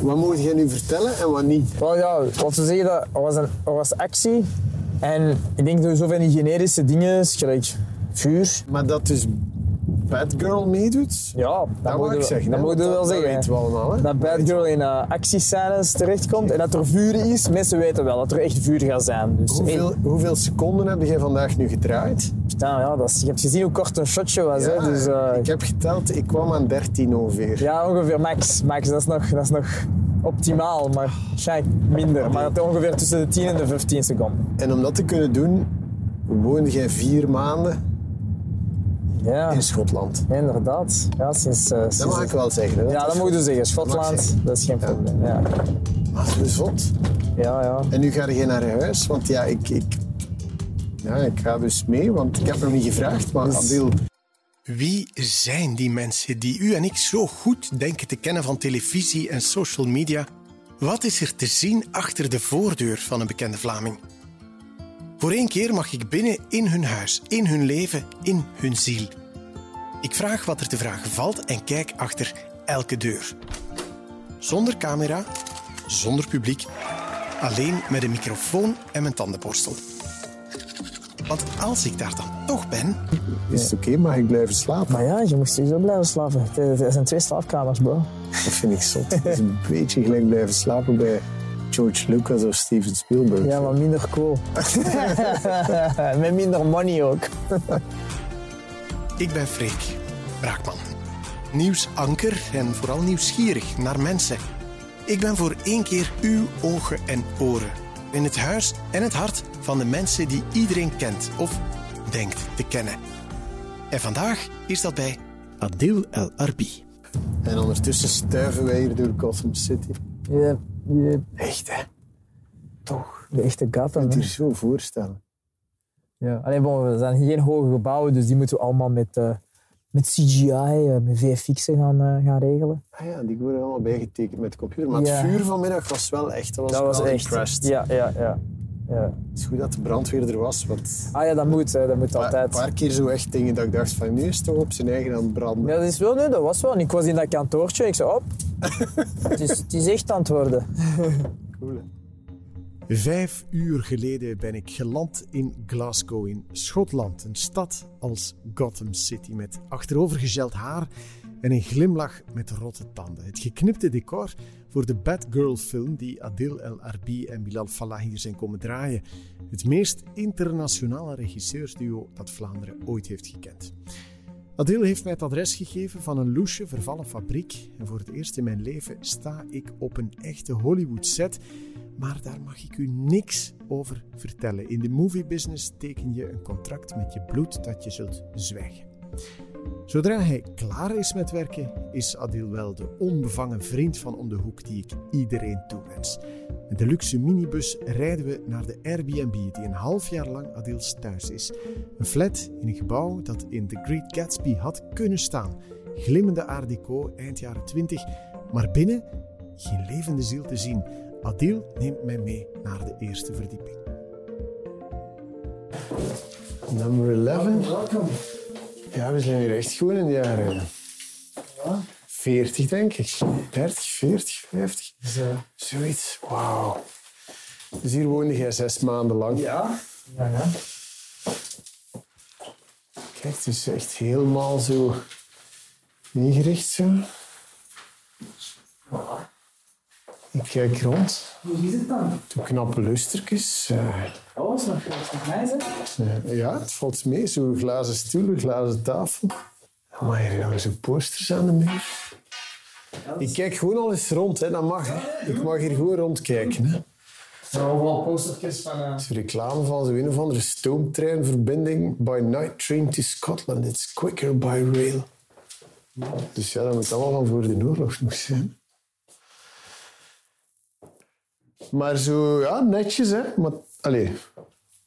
Wat moet je nu vertellen en wat niet? Wel ja, wat ze zeggen, dat er was, een, er was actie. En ik denk dat zoveel generische dingen, gelijk vuur. Maar dat dus Bad Girl meedoet? Ja, dat, moet ik je- zeggen. Dat moet je want wel zeggen. Dat weten we allemaal. Hè? Dat Bad Girl in uh, actiescènes terechtkomt en dat er vuur is. Mensen weten wel dat er echt vuur gaat zijn. Dus Hoeveel, hoeveel seconden heb jij vandaag nu gedraaid? Nou ja, dat is, je hebt gezien hoe kort een shotje was. hè? Dus, eh, ik heb geteld, ik kwam aan 13 ongeveer. Ja, ongeveer max. Max, dat is nog, dat is nog optimaal, maar waarschijnlijk minder. Maar ongeveer tussen de 10 en de 15 seconden. En om dat te kunnen doen, woonde jij vier maanden Ja, in Schotland. inderdaad. Ja, sinds, eh, Dat sinds mag ik wel zeggen. Hè? Ja, dat moet je zeggen. Schotland, zeggen. dat is geen probleem. Ja, Maar zo zot. ja. ja. En nu ga je naar huis, want ja, ik, ik, ja, ik ga dus mee, want ik heb nog niet gevraagd, maar Adil... Wie zijn die mensen die u en ik zo goed denken te kennen van televisie en social media? Wat is er te zien achter de voordeur van een bekende Vlaming? Voor één keer mag ik binnen in hun huis, in hun leven, in hun ziel. Ik vraag wat er te vragen valt en kijk achter elke deur. Zonder camera, zonder publiek, alleen met een microfoon en mijn tandenborstel. Want als ik daar dan toch ben... Is het oké? Mag ik blijven slapen? Maar ja, je moest sowieso blijven slapen. Het er zijn twee slaapkamers, bro. Dat vind ik zot. Het is een beetje gelijk blijven slapen bij George Lucas of Steven Spielberg. Ja, maar minder cool. Met minder money ook. Ik ben Freek Braakman. Nieuwsanker en vooral nieuwsgierig naar mensen. Ik ben voor één keer uw ogen en oren. In het huis en het hart van de mensen die iedereen kent of denkt te kennen. En vandaag is dat bij Adil El Arbi. En ondertussen stuiven wij hier door Gotham City. Je, je, Echt, hè? toch, de echte Gotham. moet hè. je je zo voorstellen. Ja. Alleen, bon, er zijn geen hoge gebouwen, dus die moeten we allemaal met, eh, met CGI, eh, met VFX'en gaan, eh, gaan regelen. Ah ja, die worden allemaal bijgetekend met de computer. Maar Ja. het vuur vanmiddag was wel echt... Dat was, Dat was echt. impressed. Ja, ja, ja. Ja. Het is goed dat de brandweer er was, want... Ah ja, dat moet, hè, dat moet Een altijd. paar keer zo echt dingen dat ik dacht van nu is het toch op zijn eigen aan het branden. Ja, dat is wel, nee, dat was wel. En ik was in dat kantoortje, ik zei op. het, is, het is echt aan het worden. Cool, hè? Vijf uur geleden ben ik geland in Glasgow in Schotland. Een stad als Gotham City met achterovergezeld haar en een glimlach met rotte tanden. Het geknipte decor voor de Bad Girl film die Adil El Arbi en Bilal Fallah hier zijn komen draaien. Het meest internationale regisseursduo dat Vlaanderen ooit heeft gekend. Adil heeft mij het adres gegeven van een loesje, vervallen fabriek. En voor het eerst in mijn leven sta ik op een echte Hollywood set. Maar daar mag ik u niks over vertellen. In de moviebusiness teken je een contract met je bloed dat je zult zwijgen. Zodra hij klaar is met werken, is Adil wel de onbevangen vriend van om de hoek die ik iedereen toewens. Met de luxe minibus rijden we naar de Airbnb die een half jaar lang Adils thuis is. Een flat in een gebouw dat in The Great Gatsby had kunnen staan. Glimmende art deco eind jaren 20, maar binnen geen levende ziel te zien. Adil neemt mij mee naar de eerste verdieping. Number 11. Welkom. Ja, we zijn hier echt goed in de jaren 40, denk ik. 30, 40, 50. Zoiets. Wauw. Dus hier woonde jij zes maanden lang. Ja? Ja, ja. Kijk, het is echt helemaal zo ingericht zo. Ik kijk rond. Hoe is het dan? Doe knappe lustertjes. eh, Is nog hè? eh, ja, het valt mee. Zo glazen stoelen, glazen tafel. Maar hier hangen zo posters aan de muur. Ik kijk gewoon al eens rond, hè. dat mag. Ik mag hier gewoon rondkijken. Hè. Zo, postertjes van... Het is een reclame van zo'n een of andere stoomtreinverbinding. By night train to Scotland. It's quicker by rail. Dus ja, dat moet allemaal van voor de oorlog nog zijn. Maar zo, ja, netjes, hè. Maar, allee,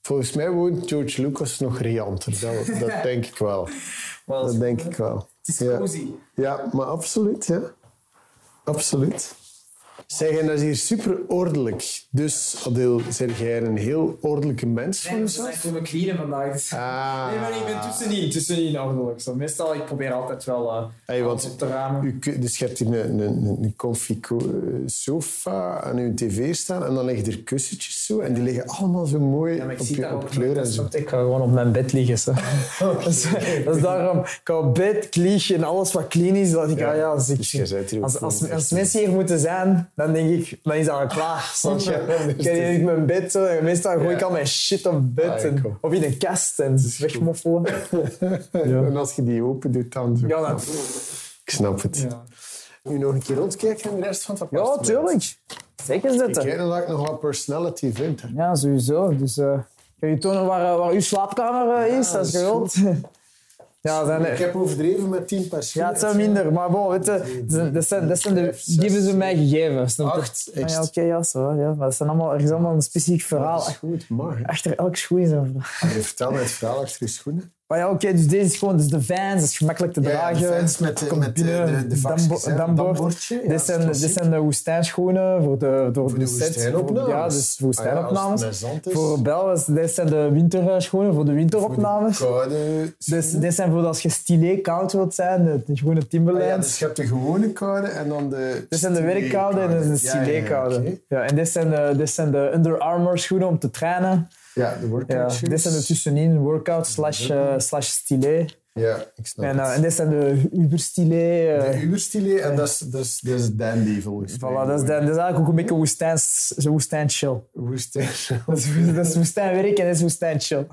volgens mij woont George Lucas nog rianter. Dat, dat denk ik wel. wel Dat denk ik wel. Het is Ja. cozy. Ja, maar absoluut, ja. Absoluut. Zeggen, dat is hier super ordelijk. Dus, Adil, zeg jij een heel ordelijke mens van jezelf? komen cleanen vandaag. Dus. Ah. Nee, maar ik ben tussenin, tussenin ordelijk. Zo. Meestal, ik probeer altijd wel uh, Hey, want alles op te ramen. U, dus je hebt hier een, een, een, een comfy co- eh, sofa aan uw tv staan en dan liggen er kussentjes zo en die liggen allemaal zo mooi Ja, maar ik op, zie je, op kleur en dat zo. Ik ga gewoon op mijn bed liggen. Zo. dat, is, dat is daarom, ik ga op bed, klieg en alles wat clean is. Dat ik, Ja, ah ja, als, ik, dus als, als, als mensen hier moeten zijn, dan denk ik, dan is dat al klaar. Snap je? Ja, dus Ik mijn bed zo, en meestal gooi ik Ja. al mijn shit op bed. Ah, en- ik of in een kast en wegmoffelen. En als je die open doet, dan zo. Ja, dan, Ik snap het. ja. Nu nog een keer rondkijken in de rest van het ja, appartement. tuurlijk. Zeker Ik zitten. kijk dat ik nog wat personality vind. hè. Ja, sowieso. Dus kan je tonen waar, eh, waar uw slaapkamer eh, is, Ja, dat is wilt. Ja, dan, Ik heb overdreven met tien paar ja, het zijn minder. Maar bon, weet je, dat- zijn, dat zijn de, die hebben ze mij gegeven. snap? Acht, Ah, echt. ja, oké, ja, zo. Ja. Maar dat zijn allemaal, er is allemaal een specifiek verhaal. Dat is goed, maar. Achter elk schoen is een verhaal. Je vertelt mij het verhaal achter je schoenen. Maar ja, oké, dus deze is gewoon dus de fans, dat is gemakkelijk te dragen. de fans met, de- Komt met de, binnen, de, de vakjes, dambordje. Ja, dit, zijn, dit zijn de woestijnschoenen voor de, door Voor de set. woestijnopnames. Ja, dus woestijnopnames. Ah ja, met voor Bel, is- dit zijn de winterschoenen voor de winteropnames. Koude Dus, dit zijn voor als je stilet koud wilt zijn, de, de groene Ah ja, Timberlands. dus je hebt de gewone koude en dan de... dit zijn de werkkoude en de Ja, ja, ja, stilet koude. Ja, en dit zijn, de, dit zijn de Under Armour schoenen om te trainen. Ja, de workout Ja, dit zijn de tussenin, workout slash, eh, slash stilet. Ja, ik snap En, het. en dit zijn de Uber stilet. eh, de Uberstile en dat is, dat is, dat is dandy volgens mij. Voilà, dat is, dat is eigenlijk ook een beetje woestijns, zo woestijnchill. Woestijn. Dat is, dat is woestijnwerk en dat is woestijnchill.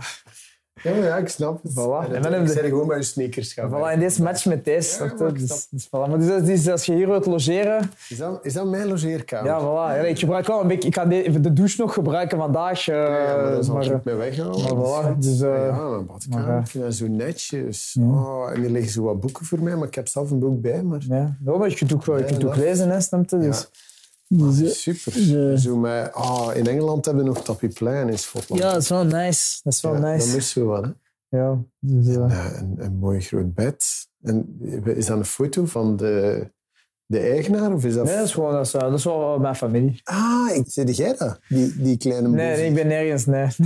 Ja, ja, ik snap het. Voilà. En En dan heb je gewoon bij je sneakers gaan. Voilà, en deze match met deze. Ja, maar ik dus, dus, voilà. Maar dus, is- als je hier wilt logeren, Is dat, is dat mijn logeerkamer? ja, voilà. Ik gebruik wel een beetje, ik ga de, de douche nog gebruiken vandaag. eh, Ja, maar dat is maar, altijd mee maar voilà, dus, eh, ja, mijn badkamer. maar, ja, zo netjes. Oh, en er liggen zo wat boeken voor mij, maar ik heb zelf een boek bij. Maar ja, maar je kunt ook, je kunt ook lezen, hè, snap je? Dus. Dus, eh, super. Ja. Zo met, oh, in Engeland hebben we nog tapis plein in Schotland. ja, dat is wel nice. Dat is wel Ja, nice. Dat missen we wel. Hè? Ja, dus, eh, Ja, een, een mooi groot bed. En is dat een foto van de, de eigenaar? Of is dat... nee, dat is gewoon dat is, eh, dat is wel mijn familie. Ah, ik, zeg jij dat? Die, die kleine Nee, boven- nee, ik ben nergens, nee.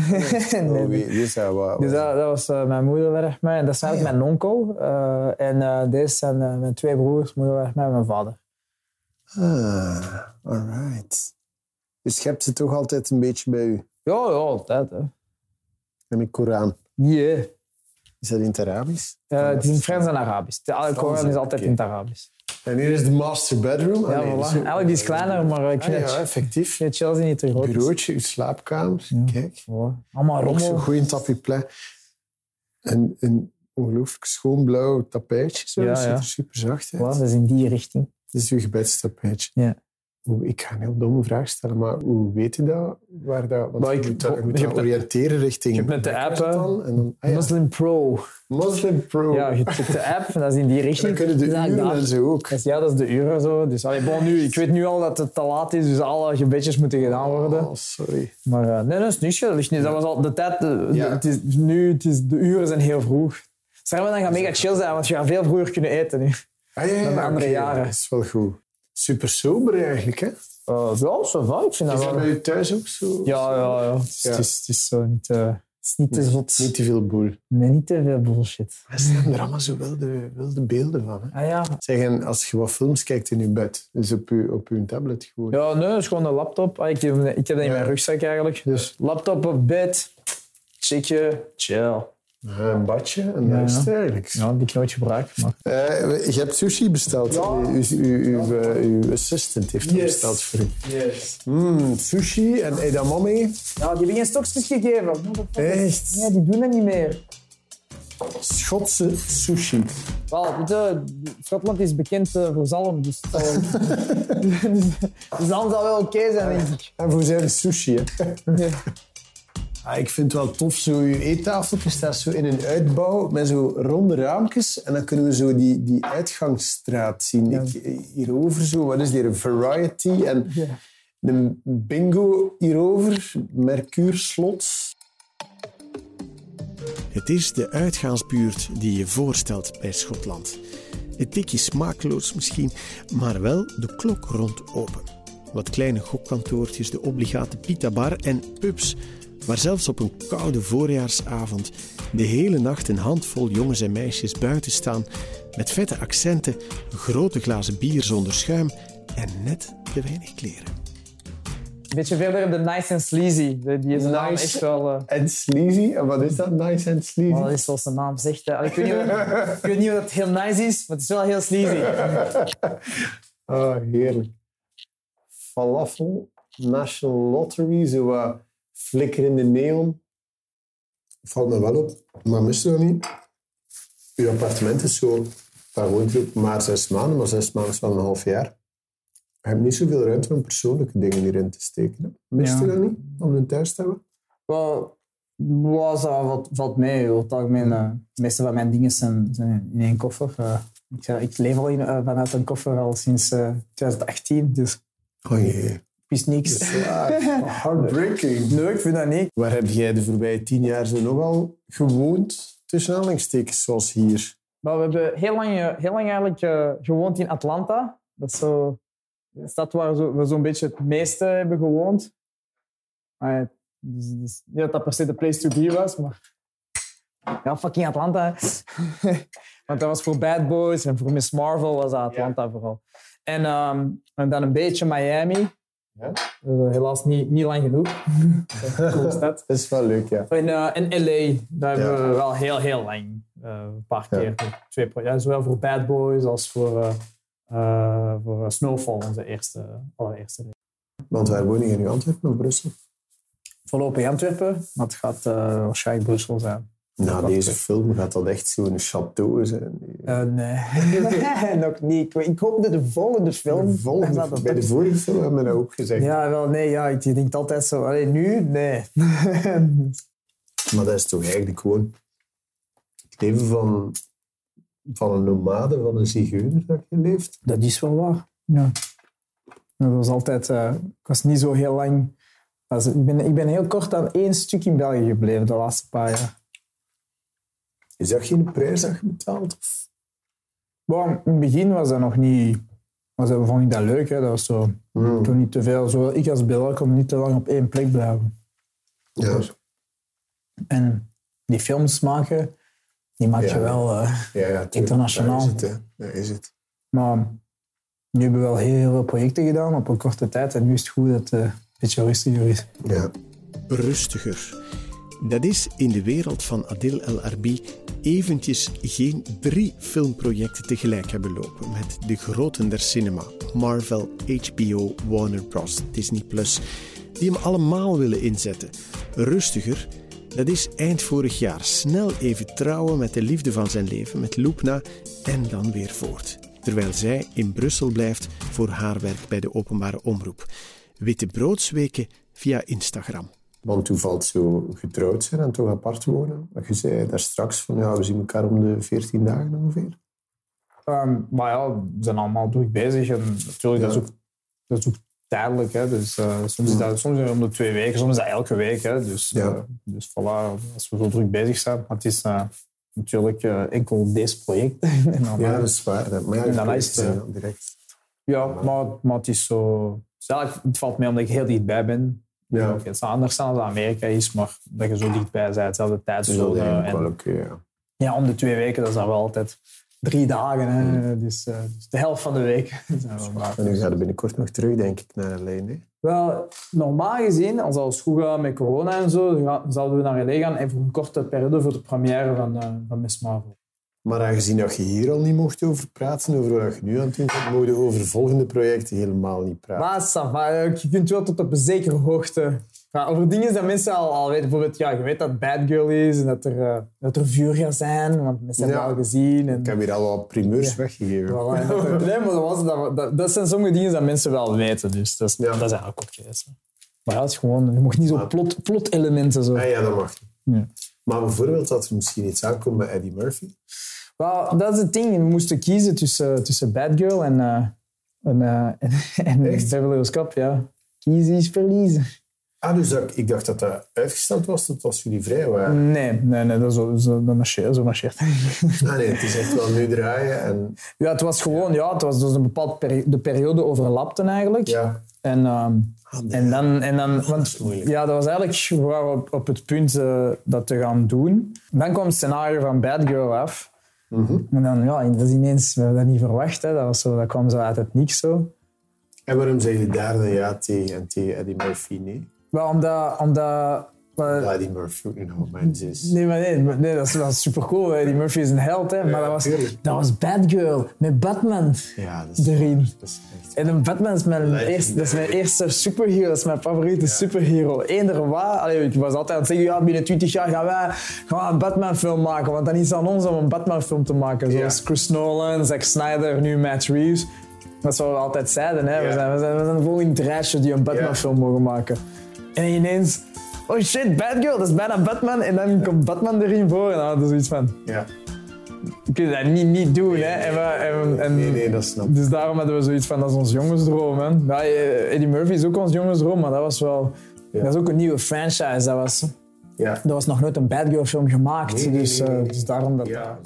nee, Oh, nee. wie, wie is dat? Wat- Dus dat, dat was eh, mijn moeder weg mij. En dat is eigenlijk Ah, ja. mijn onkel. Eh, en eh, deze zijn eh, mijn twee broers, moeder weg mij en mijn vader. Ah, alright. Dus je hebt ze toch altijd een beetje bij u. Ja, ja, altijd. Hè. En een Koran. Yeah. Is dat in het Arabisch? Eh, het is in Frans en Arabisch. De Koran is altijd in het Arabisch. En hier is de master bedroom. Ja, Ah, nee, voilà. Eigenlijk is kleiner, maar ik Ah, vind ja, het effectief. vind Chelsea niet te groot. Bureautje, uw slaapkamer. Kijk. Allemaal Ook zo'n rommel. goede tapijt. En een ongelooflijk schoon blauw tapijtje. Zo. Ja, dat ziet ja. er super zacht uit. Voilà, dat is in die richting. Dit is uw gebedstapijtje. Ja. Ik ga een heel domme vraag stellen, maar hoe weet je dat? Waar dat want Maar je ik- moet, dat, je moet je dat oriënteren richting... je hebt met de app, en dan, ah, ja. Muslim Pro. Muslim Pro. Ja, je hebt de app en dat is in die en richting. dan kunnen de uren en zo ook. Dus ja, dat is de uren zo. Dus allee, bon, nu, ik weet nu al dat het te laat is, dus alle gebedjes moeten gedaan worden. Oh, sorry. Maar eh, nee, dat is niet zo. Dat, is niet, dat was al de tijd. de- de- Ja. het is, nu, het is, de uren zijn heel vroeg. Zeg maar, dan gaat mega chill zijn, want je gaat veel vroeger kunnen eten nu. Ah, ja, ja, de andere jaren. Dat is wel goed. Super sober eigenlijk, hè? Uh, ja, zo va, ik vind Is dat wel. bij je thuis ook zo? Ja, ja, ja. Het is, Ja. Het is, het is zo niet, eh, het is niet te zot. Niet te veel boel. Nee, niet te veel bullshit. Er staan er allemaal zo wilde, wilde beelden van. Hè? Ah ja. Zeg, en als je wat films kijkt in je bed, dus op je, op je tablet gewoon. Ja, nee, dat is gewoon een laptop. Ah, ik, heb, ik heb dat in mijn rugzak eigenlijk. Dus laptop op bed, chillje, chill. Ja, Een badje en Ja, dat is ja. het eigenlijk. Ja, die heb ik nooit gebruikt. Maar... Eh, je hebt sushi besteld. Ja. Uw, uw, uw, eh, uw assistant heeft dat Yes. besteld voor u. Yes. Mm, sushi en edamame. Ja, die hebben geen stokjes gegeven. Echt? Nee, die doen dat niet meer. Schotse sushi. Wel, weet je, Schotland is bekend eh, voor zalm, dus dus, dus zalm zal wel oké zijn, denk ik. En voor zijn sushi, hè. Ja. Ah, ik vind het wel tof, zo je eettafeltje staat zo in een uitbouw met zo ronde raampjes en dan kunnen we zo die, die uitgangsstraat zien. Ik, hierover zo, wat is hier, een variety en Ja. een bingo hierover, Mercuurslot. Het is de uitgaansbuurt die je voorstelt bij Schotland. Het beetje smakeloos misschien, maar wel de klok rond open. wat kleine gokkantoortjes, de obligate pita bar en pubs, waar zelfs op een koude voorjaarsavond de hele nacht een handvol jongens en meisjes buiten staan met vette accenten, grote glazen bier zonder schuim en net te weinig kleren. Een beetje verder de nice and sleazy. Die is de naam Nice. echt wel... eh, En sleazy? En wat is dat? Nice and sleazy? Oh, dat is zoals de naam zegt. Ik weet, niet, of- ik weet niet of het heel nice is, maar het is wel heel sleazy. Ah, heerlijk. Falafel, National Lottery, zo wat flikkerende neon. Valt me wel op, maar mis je dat niet? Uw appartement is zo, daar woont ook maar zes maanden, maar zes maanden is wel een half jaar. Je hebt niet zoveel ruimte om persoonlijke dingen hierin te steken. Mist Ja. je dat niet, om een thuis te hebben? Wel, was dat wat valt mee. Over het algemeen, eh, de meeste van mijn dingen zijn, zijn in één koffer. Eh, ik, ik leef al in, eh, vanuit een koffer al sinds eh, 2018, dus Oh jee, wist niks. Heartbreaking. Nee, ik vind dat niet. Waar heb jij de voorbije tien jaar zo nogal gewoond, tussen aanhalingstekens, zoals hier? Maar we hebben heel lang, eh, heel lang eigenlijk eh, gewoond in Atlanta. Dat is zo de stad waar we zo- we zo'n beetje het meeste hebben gewoond. Maar, dus, dus, niet dat dat per se de place to be was, maar... Ja, fucking Atlanta. Want dat was voor Bad Boys en voor Miss Marvel was dat Atlanta vooral. En, ehm, en dan een beetje Miami. Ja. Eh, helaas niet, niet lang genoeg. Dat is stad. Wel leuk, ja. En, eh, en LA, daar Ja. hebben we wel heel, heel lang. eh, een paar Ja. keer. Twee, ja, zowel voor Bad Boys als voor, eh, eh, voor Snowfall, onze eerste, allereerste. Want waar woon je in Antwerpen of Brussel? Voorlopig Antwerpen, maar het gaat eh, waarschijnlijk Brussel zijn. Na deze film gaat dat echt zo'n château zijn. Eh, nee, nog niet. Ik- hoop dat de volgende film... De volgende- dat dat bij de vorige film hebben we dat ook gezegd. Ja, wel, nee, ja, ik denk altijd zo. Allee, nu? Nee. Maar dat is toch eigenlijk gewoon het leven van, van een nomade, van een zigeuner dat je leeft. Dat is wel waar. Ja. Dat was altijd... eh, ik was niet zo heel lang... ik, ben, ik ben heel kort aan één stuk in België gebleven de laatste paar jaar. Is dat geen prijs dat je betaalt? Of? In het begin was dat nog niet... Was dat, vond ik dat leuk. Hè. Dat was zo... Hmm. Toen niet te veel... Zo, ik als Belg kon niet te lang op één plek blijven. Ja. En die films maken, die maak je Ja. wel... eh, Ja, ja. Internationaal. Dat is het. Hè. Dat is het. maar nu hebben we wel heel veel projecten gedaan op een korte tijd. En nu is het goed dat het eh, een beetje rustiger is. Ja. rustiger. Dat is in de wereld van Adil El Arbi eventjes geen drie filmprojecten tegelijk hebben lopen met de groten der cinema, Marvel, HBO, Warner Bros, Disney+, die hem allemaal willen inzetten. Rustiger, dat is eind vorig jaar snel even trouwen met de liefde van zijn leven, met Loepna, en dan weer voort. Terwijl zij in Brussel blijft voor haar werk bij de openbare omroep. Witte broodsweken via Instagram. Want hoe valt zo getrouwd zijn en toch apart wonen? Want je zei daar straks van, ja, we zien elkaar om de 14 dagen ongeveer. Ehm, maar ja, we zijn allemaal druk bezig. En natuurlijk, dat, is ook, dat is ook tijdelijk. Hè. Dus, eh, soms, is dat, soms is dat om de twee weken, soms is dat elke week. Hè. Dus, Ja. eh, dus voilà, als we zo druk bezig zijn. Maar het is eh, natuurlijk enkel deze project. en dan, Ja, dat is waar. Dat- Maar ja, dan is het, direct. Ja, maar, maar het is zo... Het valt mee omdat ik heel dichtbij ben. Ja. Zou anders zijn als Amerika is, maar dat je zo dichtbij bent, is tijdzone. eigenlijk En ja. ja, om de twee weken, dat is dan wel altijd drie dagen. Hè. Dus, eh, dus de helft van de week. En nu gaat het binnenkort nog terug, denk ik, naar LA. hè? Wel, normaal gezien, als alles goed gaat met corona en zo, zouden we naar LA gaan en voor een korte periode voor de première van, eh, van Miss Marvel. Maar aangezien dat je hier al niet mocht over praten, over wat je nu aan het doen bent, mogen we over volgende projecten helemaal niet praten. Maar va, je kunt wel tot op een zekere hoogte. Ja, over dingen dat mensen al, al weten. Bijvoorbeeld, ja, je weet dat Bad Girl is en dat er, eh, dat er vuur gaat zijn, want mensen hebben Ja. het al gezien. En, Ik heb hier al wat primeurs Ja. weggegeven. Voilà, dat, nee, maar dat, was, dat, dat, dat zijn sommige dingen dat mensen wel weten. Dus dat is, Ja. dat is eigenlijk ook geweest. Maar ja, het is gewoon, je mag niet zo Maar- plot, plot-elementen zo. Ah ja, dat mag. Ja. Maar bijvoorbeeld dat er misschien iets aankomt met Eddie Murphy. Wel, dat is het ding. We moesten kiezen tussen, tussen Bad Girl en, eh en, eh, en? Beverly Hills. Ja. Kiezen is verliezen. Ah, dus dat, ik dacht dat dat uitgesteld was tot als jullie vrij waren. Nee, nee, nee dat, zo, zo, dat marcheert. Zo marcheert. Ah nee, het is echt wel nu draaien en Ja, het was gewoon, ja, het was dus een bepaalde peri- de periode overlapte eigenlijk. ja. En, Ah, nee. en dan, en dan is want moeilijk. ja, dat was eigenlijk we waren op, op het punt eh, dat te gaan doen. Dan kwam het scenario van Bad Girl af. Mhm. En dan, ja, dat is ineens, we hadden dat niet verwacht. Hè. Dat, was zo, dat kwam zo uit het niks zo. En waarom zei je daar dan ja tegen en tegen Eddie Murphy nee? Maar omdat, omdat maar- Ja, Eddie Murphy ook nog is. Nee, maar nee, nee dat, is, dat is super cool. Hè. Die Murphy is een held, hè. maar dat was, tuurlijk. dat was Bad Girl met Batman. Ja, dat is, Erin. dat is echt... En een Batman is mijn, Legendary. eerste, dat is mijn eerste superhero, dat is mijn favoriete superhero. Eender. Allee, ik was altijd aan het zeggen, ja, binnen 20 jaar gaan wij, gaan wij een Batman-film maken. Want dan is het aan ons om een Batman-film te maken. Zoals Ja. Chris Nolan, Zack Snyder, nu Matt Reeves. Dat is wat we altijd zeiden. Hè. We, Ja. zijn, we, zijn, we zijn rijtje die een Batman-film mogen maken. En ineens, oh shit, Bad Girl, dat is bijna Batman. En dan komt Batman erin voor. En dan hadden we zoiets van, Ja. we kunnen dat niet, niet doen. Hè. En, we- en, en, Nee, nee, dat snap ik. dus daarom hadden we zoiets van, dat is ons jongensdroom. Hè. Ja, eh, Eddie Murphy is ook ons jongensdroom, maar dat was wel... Ja. Dat is ook een nieuwe franchise. Dat was, Ja. er was nog nooit een Bad Girl film gemaakt. Nee, nee, dus, nee, eh, nee. dus daarom dat... Ja.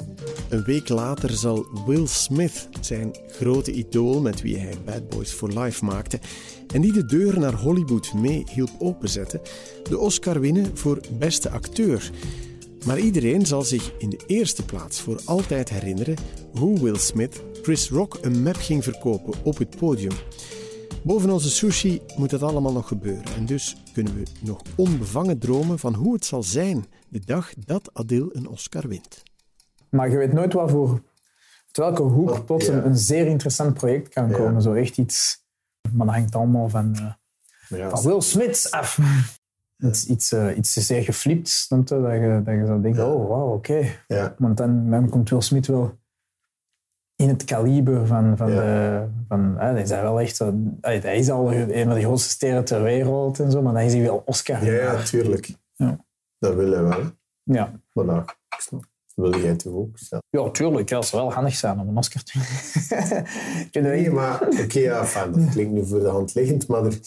Een week later zal Will Smith, zijn grote idool met wie hij Bad Boys for Life maakte en die de deur naar Hollywood mee hielp openzetten, de Oscar winnen voor beste acteur. Maar iedereen zal zich in de eerste plaats voor altijd herinneren hoe Will Smith Chris Rock een map ging verkopen op het podium. Boven onze sushi moet dat allemaal nog gebeuren en dus kunnen we nog onbevangen dromen van hoe het zal zijn de dag dat Adil een Oscar wint. Maar je weet nooit wat voor... uit welke hoek plots een, een zeer interessant project kan komen. Zo echt iets... Maar dat hangt allemaal van, eh, Maar ja, van Will Smith af. Iets, iets, eh, iets zeer geflipt, snap je? Dat je, dat je zo denkt, oh, wauw, oké. ja. Want dan, dan komt Will Smith wel in het kaliber van... van, Ja. de, van hij is wel echt... hij hij is al een van de grootste sterren ter wereld en zo, maar dan is hij wel Oscar. ja, ja, tuurlijk. Ja. Dat willen we wel. hè. ja. Maar nou, ik snap. Wil jij toch ook? Ja. Ja, tuurlijk. Het zou wel handig zijn om een Oscar te winnen. Nee, maar oké, ja, fijn, dat klinkt nu voor de hand liggend, maar er,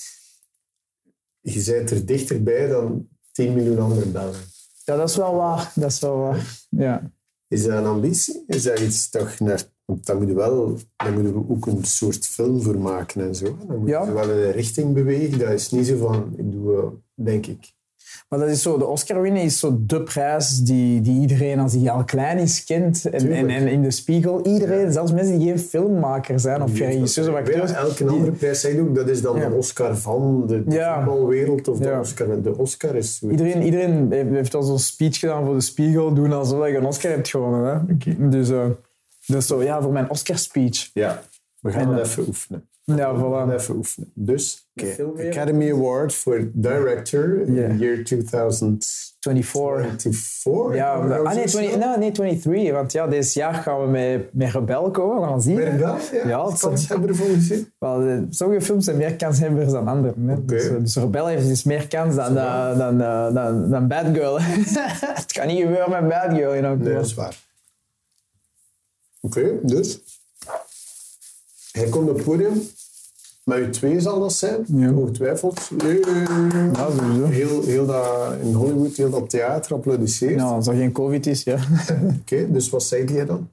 je bent er dichterbij dan 10 miljoen andere Belgen. Ja, dat is wel waar. Dat is wel waar. Ja. Is dat een ambitie? Is dat iets toch naar... Want daar moeten we wel, daar moeten we ook een soort film voor maken en zo. Dan moeten Ja. we wel in een richting bewegen. Dat is niet zo van, ik doe, eh, denk ik. Maar dat is zo, de Oscar winnen is zo de prijs die, die iedereen als hij al klein is kent. En, en, in de spiegel, iedereen, zelfs mensen die geen filmmaker zijn of regisseurs of acteurs. Ja, elke die- andere prijs je ook, dat is dan Ja. de Oscar van de, de voetbalwereld of de. Oscar. De Oscar is. Iedereen, iedereen heeft- al zo'n speech gedaan voor de spiegel, doen alsof je een Oscar hebt gewonnen. Hè? Dus, eh, dus zo, ja, voor mijn Oscar-speech. Ja, we gaan En, het eh, even oefenen. Ja, voilà. even oefenen. Dus. Academy Award for Director in the year 2024. 24. Ja, ah, nee, is 20, dat? nee, nee, 23. Want ja, dit jaar gaan we met, met Rebel komen. We gaan zien. Ben je wel? Ja, Ja, het- kanshebber volgens je? Wel, eh, sommige films zijn meer kanshebbers dan andere. Hè. Oké. Dus, eh, dus Rebel heeft dus meer kans dan, dan, dan, eh, dan, dan Bad Girl. het kan niet gebeuren met Bad Girl. in elk Nee, geval. dat is waar. Oké, dus. Hij komt op het podium. Met u twee zal dat zijn, Ja. ongetwijfeld. Ja, sowieso. heel, heel dat, in Hollywood, heel dat theater applaudisseert. Ja, als er geen covid is, ja. Oké, dus wat zei jij dan?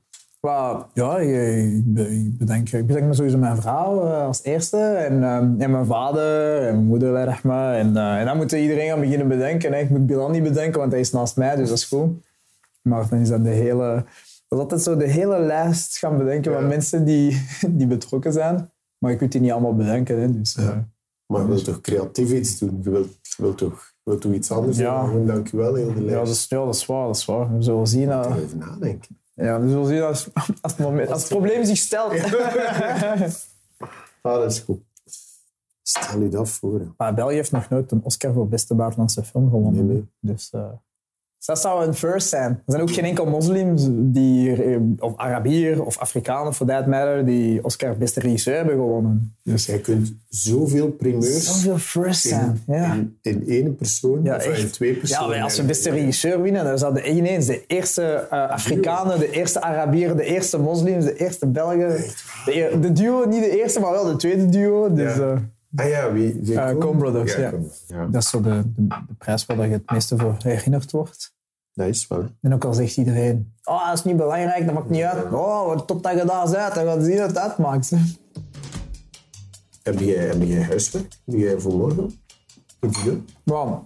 Ja, ik, ik be- ik bedenk, ik bedenk me sowieso mijn vrouw eh, als eerste. En, eh, en mijn vader en mijn moeder, maar. En, eh, en dan moet iedereen gaan beginnen bedenken. Hè. Ik moet Bilal niet bedenken, want hij is naast mij, dus dat is goed. Maar dan is dat de hele... Is altijd zo de hele lijst gaan bedenken van Ja. mensen die, die betrokken zijn. Maar je kunt die niet allemaal bedenken. Hè. Dus, eh, Maar je wilt toch creatief iets doen? Je wilt, je wilt, toch, je wilt toch iets anders Ja. doen? Dankjewel, heel de ja, lijst. dat is, ja, dat is waar, dat is waar. We zullen zien, eh, Even nadenken. ja, we zullen zien als, als, het, moment, als het probleem zich stelt. Ah, dat is goed. Stel je dat voor. Maar België heeft nog nooit een Oscar voor beste buitenlandse film gewonnen. Nee, nee. Dus, eh, dus dat zou een first zijn. Er zijn ook geen enkel moslims, die, eh, of Arabier of Afrikanen, for that matter, die Oscar beste regisseur hebben gewonnen. Dus jij kunt zoveel primeurs Zoveel first zijn. in, Ja. in, in één persoon, Ja, of in twee Ja, personen. maar als we beste regisseur winnen, dan zouden ineens de eerste eh, Afrikanen, de eerste Arabieren, de eerste moslims, de eerste Belgen. De, eer- de duo, niet de eerste, maar wel de tweede duo. Dus, Ja. eh, Ah ja, wie? Eh, Coen? Coen Brothers, ja. Coen. ja. dat is zo de, de, de prijs waar je het meeste voor herinnerd wordt. Dat is wel. En ook al zegt iedereen, oh, dat is niet belangrijk, dat maakt niet uit. Oh, wat top dat je daar bent, dan gaat zien dat het uitmaakt. Heb jij, heb jij huiswerk? Heb jij voor morgen? Moet je doen? Wow.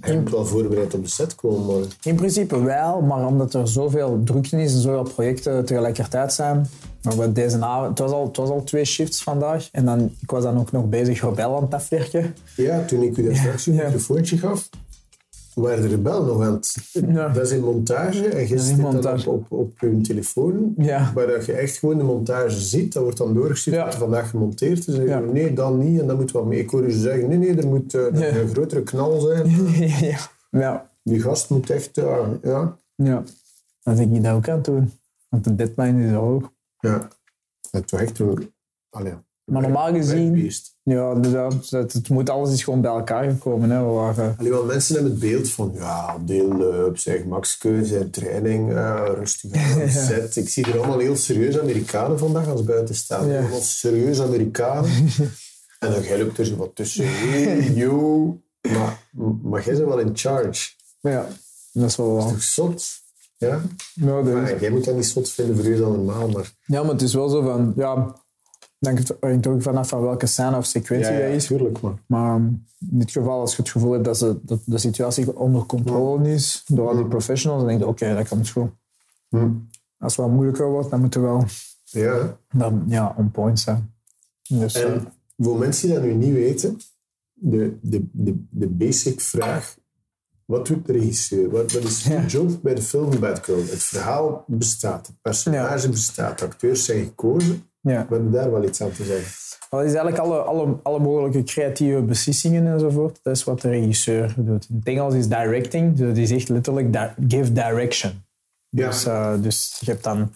Hij moet wel voorbereid op de set komen morgen. In principe wel, maar omdat er zoveel drukte is en zoveel projecten tegelijkertijd zijn. Maar wat deze avond, het, was al, het was al twee shifts vandaag en dan, ik was dan ook nog bezig rebel aan het afwerken. Ja, toen ik u daar straks een Ja. microfoontje gaf, waren de rebel nog aan het... Ja. Dat is in montage en je zit dan op, op, je telefoon, Ja. waar dat je echt gewoon de montage ziet. Dat wordt dan doorgestuurd, Ja. wat er vandaag gemonteerd is. En Ja. je, nee, dan niet en dan moet wat mee. Ik hoor je zeggen, nee, nee, er moet eh, een grotere knal zijn. ja. ja. Die gast moet echt, ja, ja, Ja. Dan denk ik dat ook aan het doen. Want de deadline is er ook. Ja. Het is echt een... Allee, ja. Maar normaal gezien, ja, dat, het, het moet alles is gewoon bij elkaar gekomen. Hè. We waren, Allee, want mensen hebben het beeld van, ja, deel eh, op zijn gemakske, zijn training, eh, rustig aan set. Ik zie er allemaal heel serieus Amerikanen vandaag als buitenstaande. Ja. Allemaal serieus Amerikanen. en dan jij loopt er zo wat tussen. Hey, yo. Maar, maar jij bent wel in charge. ja, dat is wel wel. Toch zot? Ja? Ja, dat is- jij moet dat niet zot vinden, voor u is dat normaal. Maar ja, maar het is wel zo van, ja, denk het hangt ook vanaf van welke scène of sequentie dat is. tuurlijk. Maar. Maar in dit geval, als je het gevoel hebt dat, ze, dat de situatie onder controle is door al die professionals, dan denk je, oké, dat komt goed. Als het wat moeilijker wordt, dan moeten we wel Ja. dan, ja, on point zijn. Dus, eh, En voor mensen die dat nu niet weten, de, de, de, de basic vraag, wat doet de regisseur? Wat, wat is de job bij de film Bad Girl? Het verhaal bestaat, het personage bestaat, de acteurs zijn gekozen. ja. We hebben daar wel iets aan te zeggen. Dat is eigenlijk alle, alle, alle mogelijke creatieve beslissingen enzovoort. Dat is wat de regisseur doet. In het Engels is directing, dus die zegt letterlijk give direction. Ja. Dus, eh, dus je hebt dan,